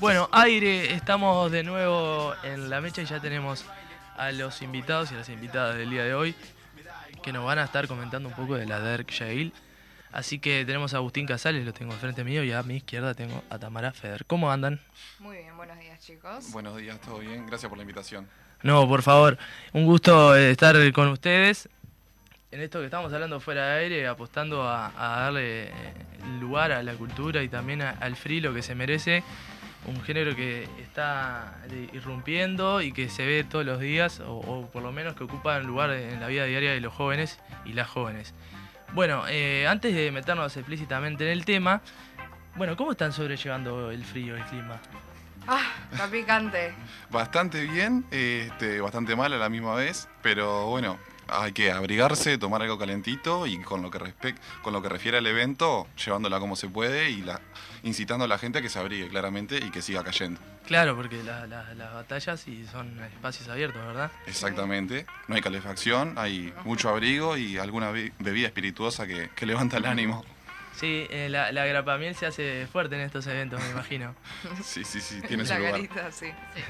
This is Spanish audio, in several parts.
Bueno, aire, estamos de nuevo en la mecha y ya tenemos a los invitados y a las invitadas del día de hoy que nos van a estar comentando un poco de la Derk Jail. Así que tenemos a Agustín Casales, lo tengo enfrente mío, y a mi izquierda tengo a Tamara Feder. ¿Cómo andan? Muy bien, buenos días chicos. Buenos días, todo bien. Gracias por la invitación. No, por favor, un gusto eh, estar con ustedes en esto que estamos hablando fuera de aire, apostando a, a darle eh, lugar a la cultura y también a- al free lo que se merece. Un género que está irrumpiendo y que se ve todos los días, o, o por lo menos que ocupa un lugar en la vida diaria de los jóvenes y las jóvenes. Bueno, eh, antes de meternos explícitamente en el tema, bueno, ¿cómo están sobrellevando el frío, el clima? Ah, está picante. Bastante bien, este, bastante mal a la misma vez, pero bueno, hay que abrigarse, tomar algo calentito y con lo que respe- con lo que refiere al evento, llevándola como se puede y la, incitando a la gente a que se abrigue claramente y que siga cayendo. Claro, porque la- la- las batallas sí son espacios abiertos, ¿verdad? Exactamente, no hay calefacción, hay mucho abrigo y alguna be- bebida espirituosa que, que levanta el ánimo. Sí, eh, la, la grapamiel se hace fuerte en estos eventos, me imagino. Sí, sí, sí, tiene su la lugar. carita, sí. Sí,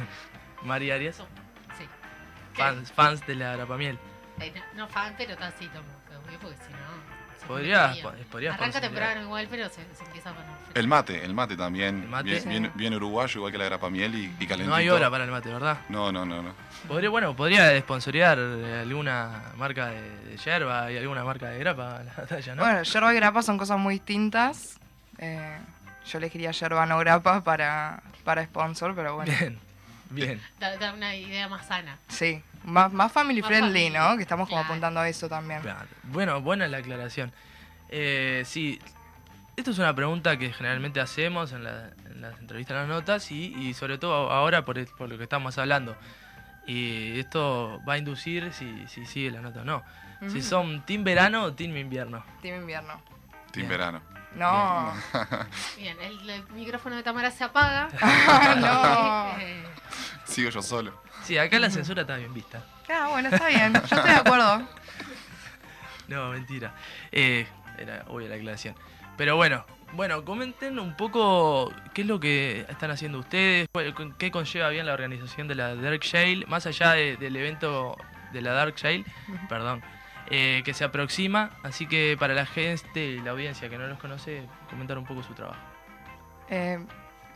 María Arias, sí. fans, fans de la grapamiel. Eh, no, fan, pero tan así como que porque si no. Podría, podría Arranca temprano igual, pero se, se empieza a poner. El mate, el mate también, El mate. Bien, Sí. bien- bien uruguayo, igual que la grapamiel y, y calentito. No hay hora para el mate, ¿verdad? No, no, no, no. Podría, bueno, podría sponsorear alguna marca de, de yerba y alguna marca de grapa la batalla, ¿no? Bueno, yerba y grapa son cosas muy distintas. Eh, yo elegiría yerba no grapa para, para sponsor, pero bueno. Bien, bien. Da, da una idea más sana. Sí, más, más family Más friendly, family, ¿no? Que estamos como claro. apuntando a eso también. Claro. Bueno, buena la aclaración. Eh, sí, esto es una pregunta que generalmente hacemos en, la- en las entrevistas, en las notas y, y sobre todo ahora por, el- por lo que estamos hablando. Y esto va a inducir si, si sigue la nota o no. Si son team verano o team invierno. Team invierno. Team Bien. verano. No, Bien, el, el micrófono de Tamara se apaga. no. Eh, Sigo yo solo. Sí, acá la censura está bien vista. Ah, bueno, está bien. Yo estoy de acuerdo. No, mentira. Eh, era obvia la aclaración. Pero bueno, bueno, comenten un poco qué es lo que están haciendo ustedes, qué conlleva bien la organización de la Dark Shale, más allá de- del evento de la Dark Shale, perdón, eh, que se aproxima. Así que para la gente y la audiencia que no los conoce, comentar un poco su trabajo. Eh,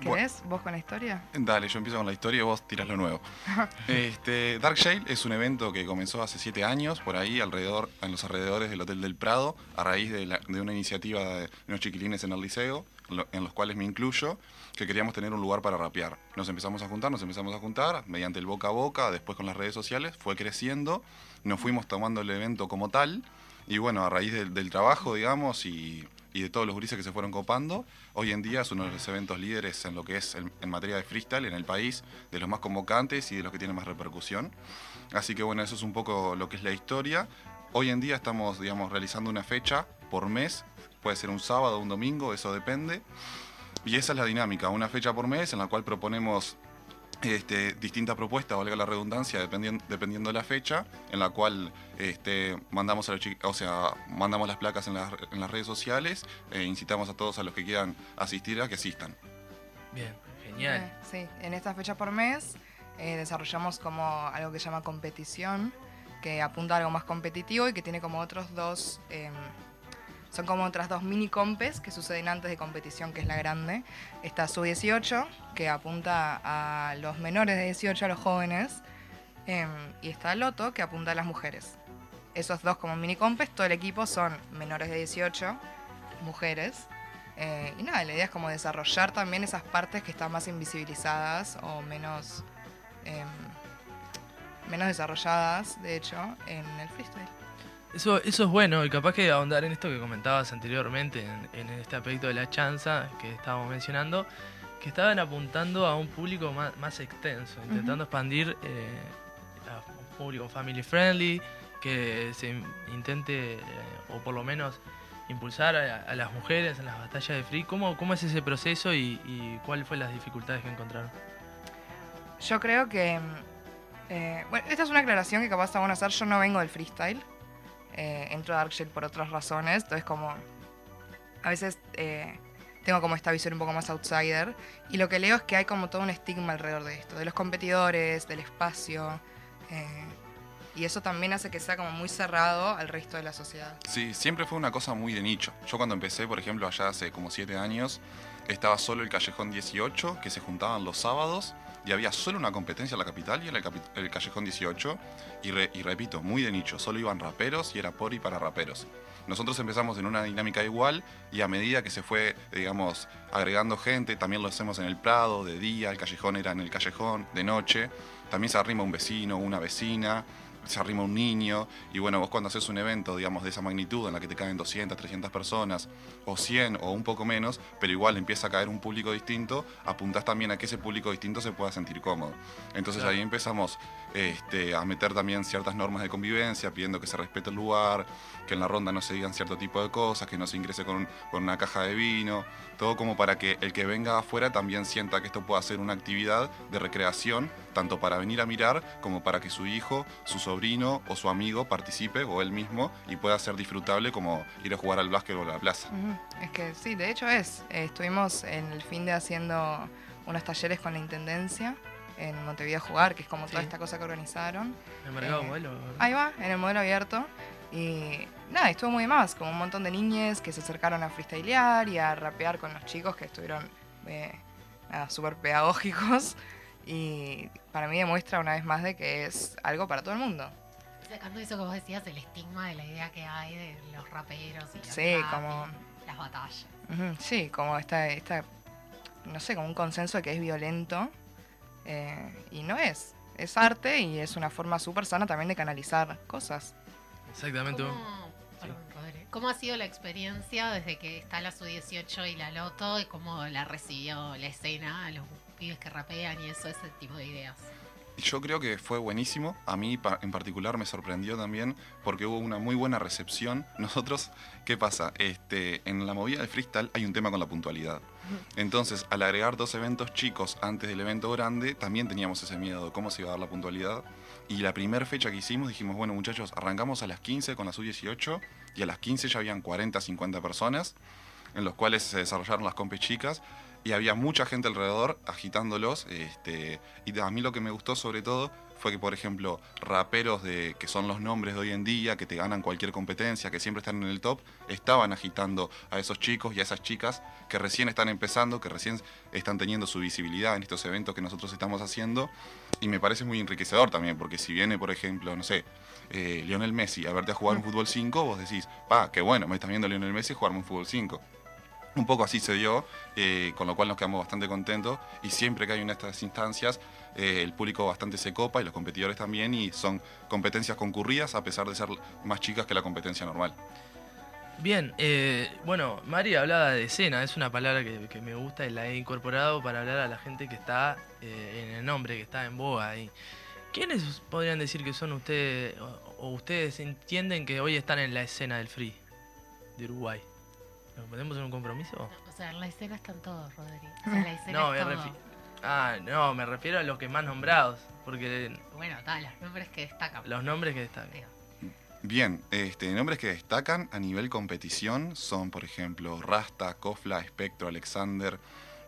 ¿Querés vos con la historia? Dale, yo empiezo con la historia y vos tirás lo nuevo. Este, Dark Shale es un evento que comenzó hace siete años, por ahí, alrededor, en los alrededores del Hotel del Prado, a raíz de, la- de una iniciativa de unos chiquilines en el liceo, lo- en los cuales me incluyo, que queríamos tener un lugar para rapear. Nos empezamos a juntar, nos empezamos a juntar, mediante el boca a boca, después con las redes sociales, fue creciendo, nos fuimos tomando el evento como tal, y bueno, a raíz del, del trabajo, digamos, y, y de todos los grises que se fueron copando, hoy en día es uno de los eventos líderes en lo que es en, materia de freestyle en el país, de los más convocantes y de los que tienen más repercusión. Así que bueno, eso es un poco lo que es la historia. Hoy en día estamos, digamos, realizando una fecha por mes, puede ser un sábado un domingo, eso depende. Y esa es la dinámica, una fecha por mes en la cual proponemos este, distintas propuestas, valga la redundancia, dependiendo, dependiendo de la fecha, en la cual este, mandamos, a los o sea, mandamos las placas en las, en las redes sociales e incitamos a todos a los que quieran asistir a que asistan. Bien, genial. Eh, sí, en esta fecha por mes eh, desarrollamos como algo que se llama competición, que apunta a algo más competitivo y que tiene como otros dos, em, son como otras dos mini compes que suceden antes de competición, que es la grande. Está Sub-18, que apunta a los menores de 18, a los jóvenes, em, y está Loto, que apunta a las mujeres. Esos dos como mini compes, todo el equipo son menores de 18, mujeres. Eh, y nada, la idea es como desarrollar también esas partes que están más invisibilizadas o menos, em, menos desarrolladas, de hecho, en el freestyle. Eso, eso es bueno y capaz que ahondar en esto que comentabas anteriormente, en, en este aspecto de la chanza que estábamos mencionando, que estaban apuntando a un público más, más extenso, intentando expandir eh, a un público family friendly, que se in- intente, eh, o por lo menos impulsar a, a las mujeres en las batallas de free. ¿Cómo, cómo es ese proceso y, y cuáles fueron las dificultades que encontraron? Yo creo que. mm, eh, bueno, esta es una aclaración que capaz está bueno hacer. Yo no vengo del freestyle. Eh, entro a Darkshade por otras razones. Entonces, como. A veces eh, tengo como esta visión un poco más outsider. Y lo que leo es que hay como todo un estigma alrededor de esto, de los competidores, del espacio. eh, y eso también hace que sea como muy cerrado al resto de la sociedad. Sí, siempre fue una cosa muy de nicho. Yo cuando empecé, por ejemplo, allá hace como siete años, estaba solo el Callejón 18, que se juntaban los sábados, y había solo una competencia en la capital y era el, Callejón 18. Y, re- y repito, muy de nicho, solo iban raperos y era por y para raperos. Nosotros empezamos en una dinámica igual y a medida que se fue, digamos, agregando gente, también lo hacemos en el Prado, de día, el callejón era en el callejón, de noche, también se arrima un vecino, una vecina, se arrima un niño, y bueno, vos cuando haces un evento, digamos, de esa magnitud, en la que te caen 200, 300 personas, o 100 o un poco menos, pero igual empieza a caer un público distinto, apuntás también a que ese público distinto se pueda sentir cómodo. Entonces Claro. ahí empezamos este, a meter también ciertas normas de convivencia, pidiendo que se respete el lugar, que en la ronda no se digan cierto tipo de cosas, que no se ingrese con, con una caja de vino, todo como para que el que venga afuera también sienta que esto pueda ser una actividad de recreación, tanto para venir a mirar como para que su hijo, su sobrino o su amigo participe o él mismo y pueda ser disfrutable como ir a jugar al básquetbol a la plaza. Es que sí, de hecho es. Eh, estuvimos en el fin de haciendo unos talleres con la Intendencia en Montevideo Jugar, que es como toda Sí. esta cosa que organizaron. El mercado Eh, modelo. Ahí va, en el modelo abierto. Y nada, estuvo muy más, como un montón de niñes que se acercaron a freestylear y a rapear con los chicos que estuvieron eh, súper pedagógicos. Y para mí demuestra una vez más de que es algo para todo el mundo. Sacando eso que vos decías, el estigma de la idea que hay de los raperos y los Sí, rap como- y las batallas. Sí, como esta, esta, no sé, como un consenso de que es violento. eh, y no es. Es arte y es una forma súper sana también de canalizar cosas. Exactamente. ¿Cómo, perdón, Rodri, ¿Cómo ha sido la experiencia desde que está la Su-18 y la Loto y cómo la recibió la escena, los pibes que rapean y eso, ese tipo de ideas? Yo creo que fue buenísimo. A mí en particular me sorprendió también porque hubo una muy buena recepción. Nosotros, ¿qué pasa? Este, en la movida de freestyle hay un tema con la puntualidad. Entonces, al agregar dos eventos chicos antes del evento grande, también teníamos ese miedo de cómo se iba a dar la puntualidad. Y la primera fecha que hicimos dijimos, bueno muchachos, arrancamos a las 15 con la sub-18 y a las 15 ya habían 40, 50 personas en los cuales se desarrollaron las compes chicas y había mucha gente alrededor agitándolos. Este, y a mí lo que me gustó sobre todo fue que, por ejemplo, raperos de, que son los nombres de hoy en día, que te ganan cualquier competencia, que siempre están en el top, estaban agitando a esos chicos y a esas chicas que recién están empezando, que recién están teniendo su visibilidad en estos eventos que nosotros estamos haciendo. Y me parece muy enriquecedor también, porque si viene, por ejemplo, no sé, eh, Lionel Messi a verte a jugar un fútbol 5, vos decís, pa, qué bueno, me estás viendo Lionel Messi jugarme un fútbol 5. Un poco así se dio, eh, con lo cual nos quedamos bastante contentos y siempre que hay una de estas instancias, eh, el público bastante se copa y los competidores también y son competencias concurridas a pesar de ser más chicas que la competencia normal. Bien, eh, bueno, Mari hablaba de escena, es una palabra que, me gusta y la he incorporado para hablar a la gente que está eh, en el nombre, que está en boga ahí. ¿Quiénes podrían decir que son ustedes, o ustedes entienden que hoy están en la escena del free de Uruguay? ¿Nos ponemos en un compromiso? O sea, en la escena están todos, Rodri. O sea, la escena No, es todo. Ah, no, me refiero a los que más nombrados, porque Bueno, tal, los nombres que destacan. los nombres que destacan. Digo, Bien, este, nombres que destacan a nivel competición son, por ejemplo, Rasta, Kofla, Espectro, Alexander,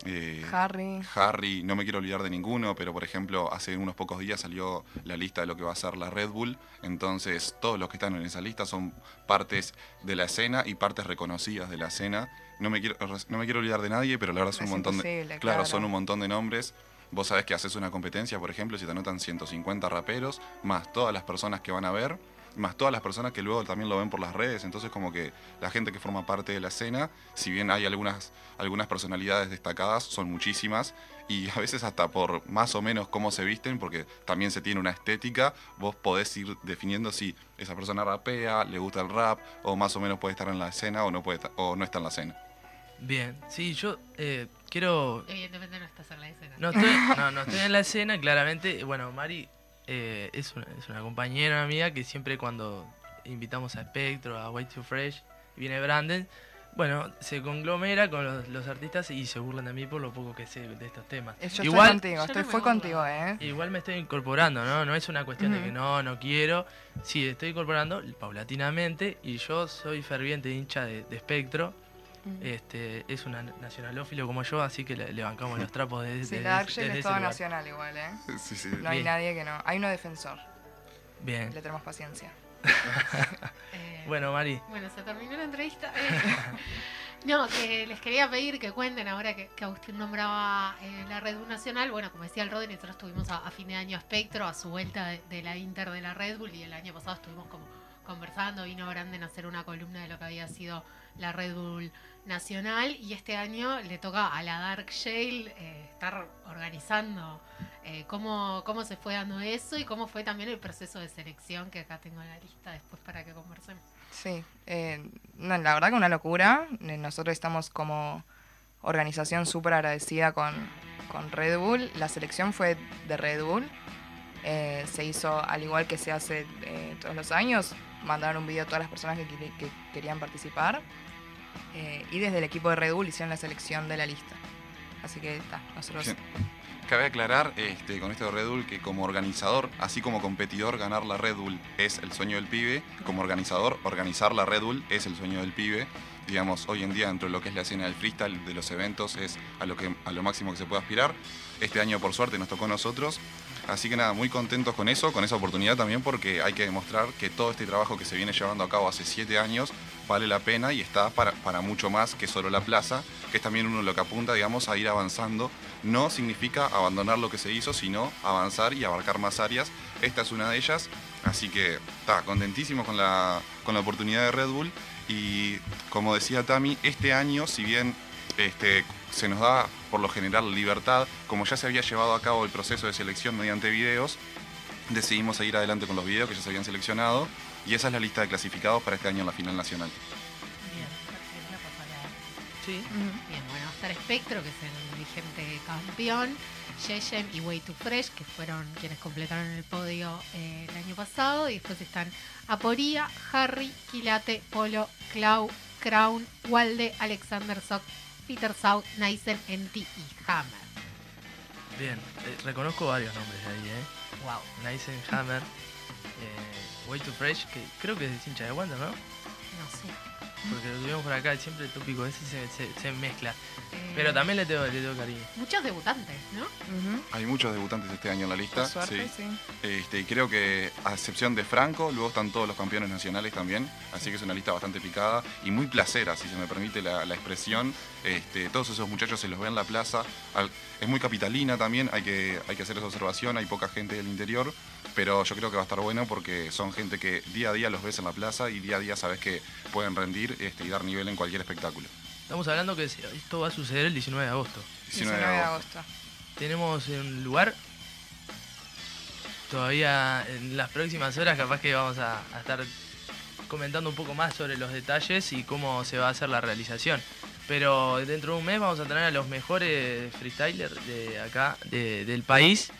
eh, Harry. Harry, no me quiero olvidar de ninguno, pero por ejemplo, hace unos pocos días salió la lista de lo que va a ser la Red Bull. Entonces, todos los que están en esa lista son partes de la escena y partes reconocidas de la escena. No me quiero, no me quiero olvidar de nadie, pero la verdad son Es un montón de. claro. son un montón de nombres. Vos sabés que haces una competencia, por ejemplo, si te anotan 150 raperos, más todas las personas que van a ver, más todas las personas que luego también lo ven por las redes. Entonces, como que la gente que forma parte de la escena, si bien hay algunas, algunas personalidades destacadas, son muchísimas. Y a veces hasta por más o menos cómo se visten, porque también se tiene una estética, vos podés ir definiendo si esa persona rapea, le gusta el rap, o más o menos puede estar en la escena o no, puede estar- o no está en la escena. Bien, sí, yo eh, quiero Evidentemente no estás en la escena. No estoy, no, no estoy en la escena, claramente. Bueno, Mari eh, es, una, es una compañera una amiga que siempre cuando invitamos a Spectro, a White Too Fresh, viene Brandon, bueno, se conglomera con los, los artistas y se burlan de mí por lo poco que sé de estos temas. Yo igual, estoy contigo, estoy no fue contigo, ¿eh? igual me estoy incorporando, ¿no? No es una cuestión de que no, no quiero. Sí, estoy incorporando paulatinamente y yo soy ferviente hincha de, de Spectro. Este, es un nacionalófilo como yo, así que le, bancamos los trapos de, sí, la Dark es todo nacional igual, ¿eh? Sí, sí. No hay nadie que no. Hay uno defensor. Bien. Le tenemos paciencia. Eh, bueno, Mari. Bueno, se terminó la entrevista. Eh, no, que les quería pedir que cuenten ahora que, Agustín nombraba eh, la Red Bull Nacional. Bueno, como decía el Rodri, nosotros tuvimos a, fin de año Espectro a su vuelta de, la Inter de la Red Bull y el año pasado estuvimos como conversando, vino Branden a hacer una columna de lo que había sido la Red Bull Nacional y este año le toca a la Dark Shale estar organizando eh, cómo, cómo se fue dando eso y cómo fue también el proceso de selección, que acá tengo la lista después para que conversemos. Sí, eh, la verdad que una locura. Eh, nosotros estamos como organización súper agradecida con, con, Red Bull. La selección fue de Red Bull. se hizo al igual que se hace todos los años. Mandaron un video a todas las personas que, querían participar. Y desde el equipo de Red Bull hicieron la selección de la lista. Así que está, nosotros... Cabe aclarar este, con esto de Red Bull que como organizador, así como competidor, ganar la Red Bull es el sueño del pibe. Como organizador, organizar la Red Bull es el sueño del pibe. Digamos, hoy en día dentro de lo que es la escena del freestyle, de los eventos, es a lo, que, a lo máximo que se puede aspirar. Este año, por suerte, nos tocó a nosotros. Así que nada, muy contentos con eso, con esa oportunidad también, porque hay que demostrar que todo este trabajo que se viene llevando a cabo hace siete años vale la pena y está para, para mucho más que solo la plaza, que es también uno lo que apunta, digamos, a ir avanzando no significa abandonar lo que se hizo, sino avanzar y abarcar más áreas. Esta es una de ellas, así que está contentísimo con la, con la oportunidad de Red Bull. Y como decía Tami, este año, si bien este, se nos da por lo general libertad, como ya se había llevado a cabo el proceso de selección mediante videos, decidimos seguir adelante con los videos que ya se habían seleccionado y esa es la lista de clasificados para este año en la final nacional. Bien, Sí. Bien, bueno, va a estar Espectro, que es el gente campeón, Yeyem y Way to Fresh, que fueron quienes completaron el podio eh, el año pasado. Y después están Aporía, Harry, Quilate, Polo, Clau, Crown, Walde, Alexander Sock, Peter South, Neisen, Enti y Hammer. Bien, eh, reconozco varios nombres ahí, ¿eh? Wow. Neisen, Hammer, Way to Fresh, que creo que es hincha de Wander, ¿no? No sé porque lo tuvimos por acá, siempre el tópico ese se, mezcla. Pero también le tengo, le tengo cariño. Muchos debutantes, ¿no? Hay muchos debutantes este año en la lista. sí. Este, y creo que, a excepción de Franco, luego están todos los campeones nacionales también. Así que es una lista bastante picada y muy placera, si se me permite la, expresión. Este, todos esos muchachos se los ve en la plaza. es muy capitalina también, hay que, hay que hacer esa observación. Hay poca gente del interior pero yo creo que va a estar bueno porque son gente que día a día los ves en la plaza y día a día sabes que pueden rendir este, y dar nivel en cualquier espectáculo. Estamos hablando que esto va a suceder el 19 de agosto. 19, de agosto. Tenemos un lugar. Todavía en las próximas horas capaz que vamos a, estar comentando un poco más sobre los detalles y cómo se va a hacer la realización. Pero dentro de un mes vamos a tener a los mejores freestylers de acá, del país.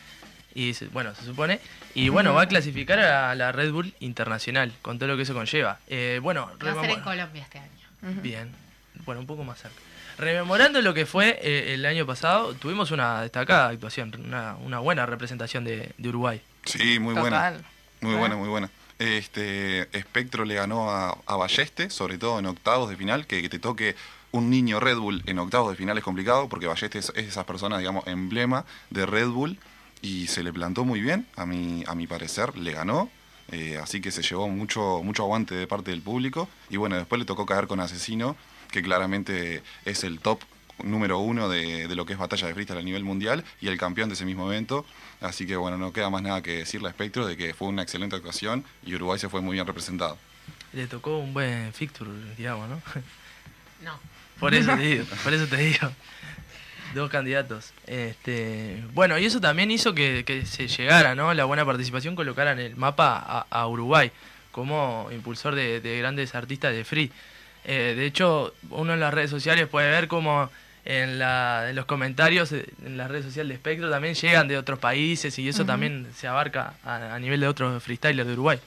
Y bueno, se supone. Y bueno, va a clasificar a la Red Bull Internacional, con todo lo que eso conlleva. Eh, bueno, va a ser en Colombia este año. Bien, bueno, un poco más cerca. Rememorando lo que fue eh, el año pasado, tuvimos una destacada actuación, una, buena representación de, Uruguay. Sí, muy buena. Muy buena, muy buena. Este, Espectro le ganó a, Balleste, sobre todo en octavos de final, que, te toque un niño Red Bull en octavos de final es complicado, porque Balleste es, es esas personas, digamos, emblema de Red Bull y se le plantó muy bien, a mi, a mi parecer, le ganó. Eh, así que se llevó mucho, mucho aguante de parte del público. Y bueno, después le tocó caer con Asesino, que claramente es el top número uno de, lo que es batalla de freestyle a nivel mundial y el campeón de ese mismo evento. Así que bueno, no queda más nada que decirle a Espectro de que fue una excelente actuación y Uruguay se fue muy bien representado. Le tocó un buen fixture, digamos, ¿no? No. Por eso te digo, por eso te digo. Dos candidatos. Este, bueno, y eso también hizo que, se llegara, ¿no? La buena participación, colocara en el mapa a, Uruguay como impulsor de, grandes artistas de free. Eh, de hecho, uno en las redes sociales puede ver como en, los comentarios eh, en las redes sociales de Espectro también llegan de otros países y eso también se abarca a, a nivel de otros freestylers de Uruguay.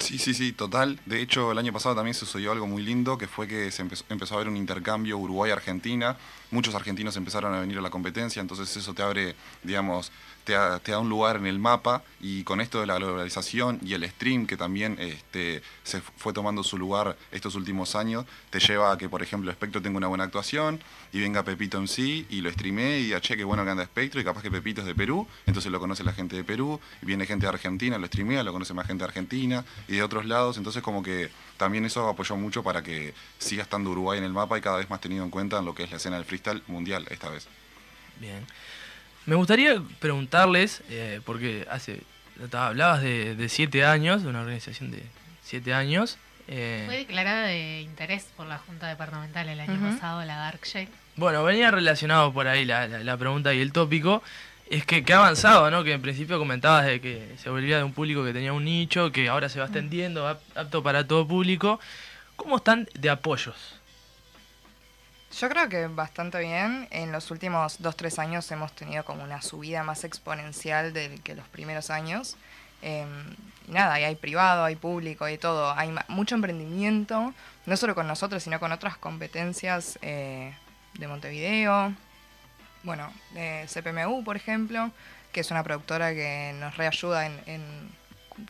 Sí, sí, sí, total. De hecho, el año pasado también sucedió algo muy lindo, que fue que se empezó, a ver un intercambio Uruguay-Argentina, muchos argentinos empezaron a venir a la competencia, entonces eso te abre, digamos, te da, un lugar en el mapa y con esto de la globalización y el stream que también este, se fue tomando su lugar estos últimos años, te lleva a que, por ejemplo, Espectro tenga una buena actuación y venga Pepito en sí y lo streamee y diga, che, qué bueno que anda Espectro y capaz que Pepito es de Perú, entonces lo conoce la gente de Perú, y viene gente de Argentina, lo streamea, lo conoce más gente de Argentina y de otros lados, entonces como que también eso apoyó mucho para que siga estando Uruguay en el mapa y cada vez más tenido en cuenta en lo que es la escena del freestyle mundial esta vez. Bien. Me gustaría preguntarles, eh, porque hace hablabas de, siete años, de una organización de siete años. Eh, Fue declarada de interés por la Junta Departamental el año pasado, la Dark Shade. Bueno, venía relacionado por ahí la, pregunta y el tópico. Es que, que, ha avanzado, ¿no? Que en principio comentabas de que se volvía de un público que tenía un nicho, que ahora se va extendiendo, apto para todo público. ¿Cómo están de apoyos? Yo creo que bastante bien. En los últimos 2-3 años hemos tenido como una subida más exponencial del que los primeros años. Em, y nada, hay privado, hay público, hay todo. Hay mucho emprendimiento, no solo con nosotros, sino con otras competencias eh, de Montevideo. Bueno, de CPMU, por ejemplo, que es una productora que nos reayuda en,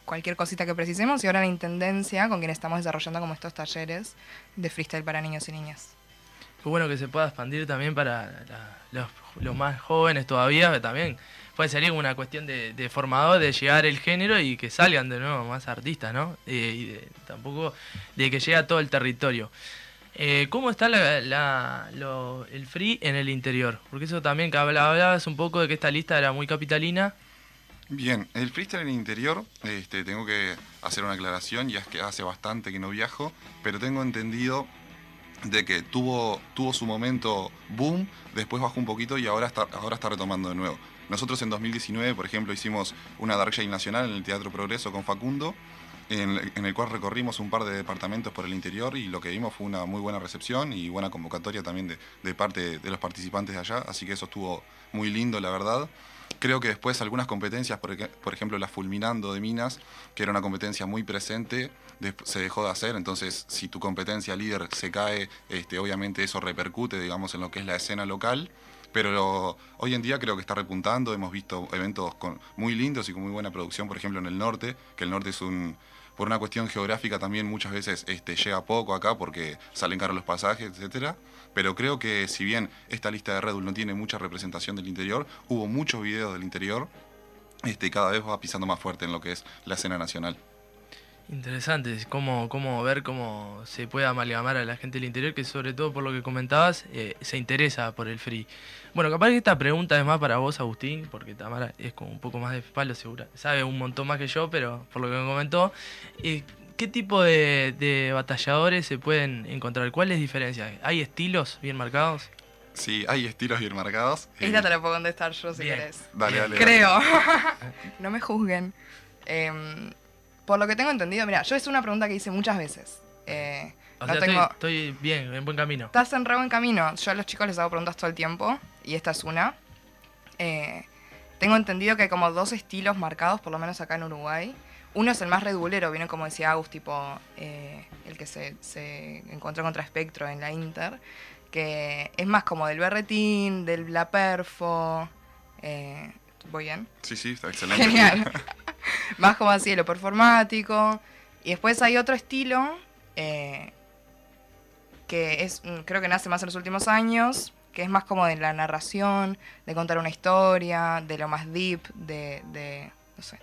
cualquier cosita que precisemos. Y ahora la Intendencia, con quien estamos desarrollando como estos talleres de freestyle para niños y niñas. Qué bueno que se pueda expandir también para los, más jóvenes todavía, también puede salir una cuestión de, formador, de llegar el género y que salgan de nuevo más artistas, ¿no? y tampoco de que llegue a todo el territorio. Eh, ¿Cómo está el free en el interior? Porque eso también que hablabas un poco de que esta lista era muy capitalina. Bien, el freestyle en el interior, este, tengo que hacer una aclaración, ya es que hace bastante que no viajo, pero tengo entendido de que tuvo, tuvo su momento boom, después bajó un poquito y ahora está, ahora está retomando de nuevo. Nosotros en 2019, por ejemplo, hicimos una Dark Shade Nacional en el Teatro Progreso con Facundo, en, el cual recorrimos un par de departamentos por el interior y lo que vimos fue una muy buena recepción y buena convocatoria también de, parte de los participantes de allá, así que eso estuvo muy lindo, la verdad. Creo que después algunas competencias, por, ejemplo la Fulminando de Minas, que era una competencia muy presente, se dejó de hacer, entonces si tu competencia líder se cae, este, obviamente eso repercute, digamos, en lo que es la escena local. Pero hoy en día creo que está repuntando, hemos visto eventos con, muy lindos y con muy buena producción, por ejemplo en el norte, que el norte es un, por una cuestión geográfica también muchas veces este, llega poco acá porque salen caros los pasajes, etcétera pero creo que si bien esta lista de Red no tiene mucha representación del interior, hubo muchos videos del interior este, cada vez va pisando más fuerte en lo que es la escena nacional. Interesante, cómo, cómo ver cómo se puede amalgamar a la gente del interior, que sobre todo por lo que comentabas, eh, se interesa por el free. Bueno, capaz que esta pregunta es más para vos, Agustín, porque Tamara es como un poco más de palo, segura. Sabe un montón más que yo, pero por lo que me comentó. Eh, ¿Qué tipo de, batalladores se pueden encontrar? ¿Cuáles diferencias? ¿Hay estilos bien marcados? Sí, hay estilos bien marcados. Esta te la puedo contestar yo si querés. Dale, dale. Creo. no me juzguen. Em, por lo que tengo entendido, mira, yo es una pregunta que hice muchas veces. Eh, estoy, bien, en buen camino. Estás en re buen camino. Yo a los chicos les hago preguntas todo el tiempo y esta es una. Eh, tengo entendido que hay como dos estilos marcados, por lo menos acá en Uruguay. Uno es el más redulero, viene como decía Agus, tipo eh, el que se, encontró contra Spectro en la Inter, que es más como del berretín, del la perfo. Eh, ¿Voy bien? Sí, sí, está excelente. Genial. más como así, lo performático. Y después hay otro estilo eh, que es mm, creo que nace más en los últimos años, que es más como de la narración, de contar una historia, de lo más deep, de, de no sé,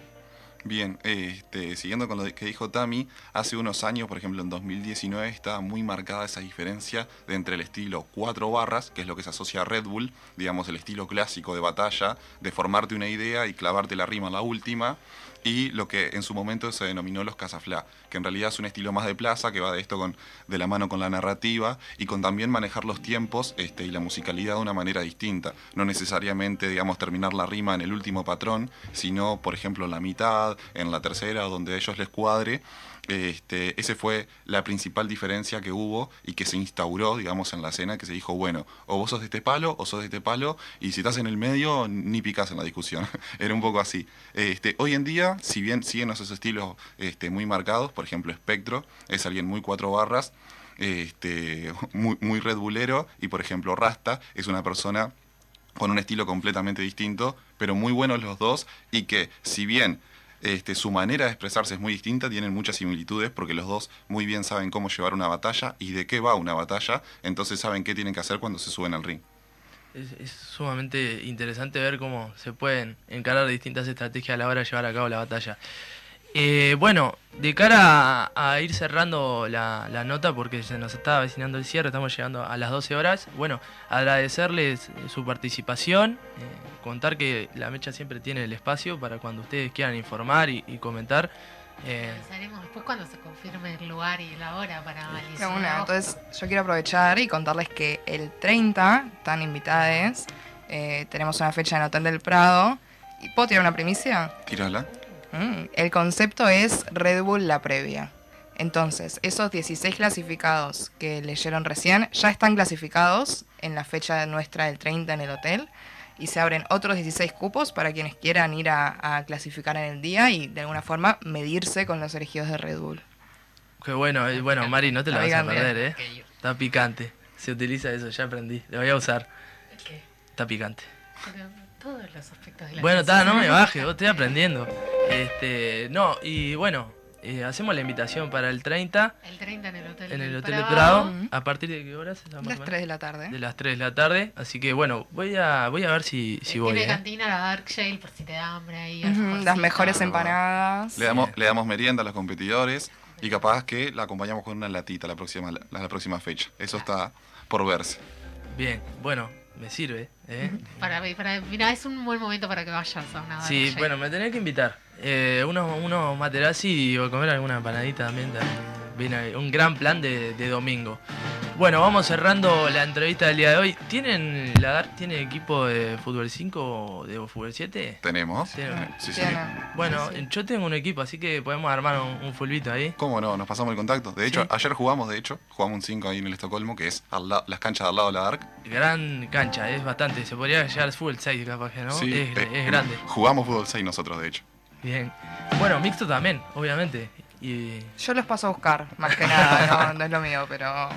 Bien, este, siguiendo con lo que dijo Tami, hace unos años, por ejemplo en 2019, estaba muy marcada esa diferencia entre el estilo cuatro barras, que es lo que se asocia a Red Bull, digamos el estilo clásico de batalla, de formarte una idea y clavarte la rima en la última, y lo que en su momento se denominó los Casafla, que en realidad es un estilo más de plaza, que va de esto con, de la mano con la narrativa y con también manejar los tiempos este, y la musicalidad de una manera distinta. No necesariamente, digamos, terminar la rima en el último patrón, sino, por ejemplo, en la mitad, en la tercera, donde a ellos les cuadre, este, ese fue la principal diferencia que hubo y que se instauró, digamos, en la escena, que se dijo, bueno, o vos sos de este palo o sos de este palo, y si estás en el medio, ni picas en la discusión. Era un poco así. Este, hoy en día, si bien siguen esos estilos este, muy marcados, por ejemplo, Espectro es alguien muy cuatro barras, este, muy, muy Red Bullero y por ejemplo Rasta es una persona con un estilo completamente distinto, pero muy buenos los dos y que si bien este, su manera de expresarse es muy distinta, tienen muchas similitudes porque los dos muy bien saben cómo llevar una batalla y de qué va una batalla, entonces saben qué tienen que hacer cuando se suben al ring. Es, es sumamente interesante ver cómo se pueden encarar distintas estrategias a la hora de llevar a cabo la batalla. Eh, bueno, de cara a, a ir cerrando la, la nota, porque se nos está avecinando el cierre, estamos llegando a las 12 horas. Bueno, agradecerles su participación, eh, contar que la mecha siempre tiene el espacio para cuando ustedes quieran informar y, y comentar. Eh, Avisaremos después cuando se confirme el lugar y la hora para Alicia. una. Entonces, yo quiero aprovechar y contarles que el 30 están invitadas. eh, tenemos una fecha en el Hotel del Prado. ¿Y puedo tirar una primicia? Tírala. Mm, el concepto es Red Bull la previa. Entonces, esos 16 clasificados que leyeron recién ya están clasificados en la fecha nuestra del 30 en el hotel. Y se abren otros 16 cupos para quienes quieran ir a, a clasificar en el día y de alguna forma medirse con los elegidos de Red Bull. qué bueno, eh, bueno, Mari, no te la vas a perder, ¿eh? Está picante. Se utiliza eso, ya aprendí. Lo voy a usar. Está picante. pero todos los aspectos de la Bueno, está, no me baje, vos estoy aprendiendo. Este, no, y bueno, eh, hacemos la invitación para el 30 El 30 en el Hotel en el Hotel del Prado. Prado. ¿A partir de qué horas? A las 3 de la tarde. De las 3 de la tarde. Así que bueno, voy a, voy a ver si, si voy. Tiene ¿eh? cantina la Dark Shale por si te da hambre ahí. Las mejores Ah, empanadas. Le damos, le damos merienda a los competidores y capaz que la acompañamos con una latita la próxima, la, la próxima fecha. Eso está por verse. Bien, bueno, me sirve. ¿eh? Para, para, mira, es un buen momento para que vayas a una Sí, bueno, me tenés que invitar. Eh, unos, unos materazzi y a comer alguna empanadita también. un gran plan de, de domingo. Bueno, vamos cerrando la entrevista del día de hoy. ¿Tienen, la DART tiene equipo de fútbol 5 o de fútbol 7? ¿Tenemos? Tienen. Sí, sí. Tienen. Bueno, yo tengo un equipo, así que podemos armar un, un fulbito ahí. ¿Cómo no? Nos pasamos el contacto. De hecho, Sí. ayer jugamos, de hecho, jugamos un 5 ahí en el Estocolmo, que es al la- las canchas al lado de la Dark. Gran cancha, es bastante. Se podría llegar al fútbol 6 capaz que, ¿no? Sí, es, eh, es grande. Jugamos fútbol 6 nosotros, de hecho. Bien. Bueno, mixto también, obviamente. Y Yo los paso a buscar, más que nada, no, no es lo mío, pero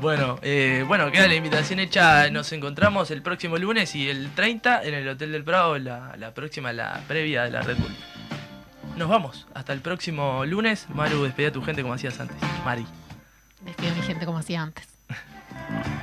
bueno, eh, bueno, queda la invitación hecha. Nos encontramos el próximo lunes y el 30 en el Hotel del Prado, la, la próxima, la previa de la Red Bull. Nos vamos. Hasta el próximo lunes. Maru, despedí a tu gente como hacías antes. Mari. Despido a mi gente como hacía antes.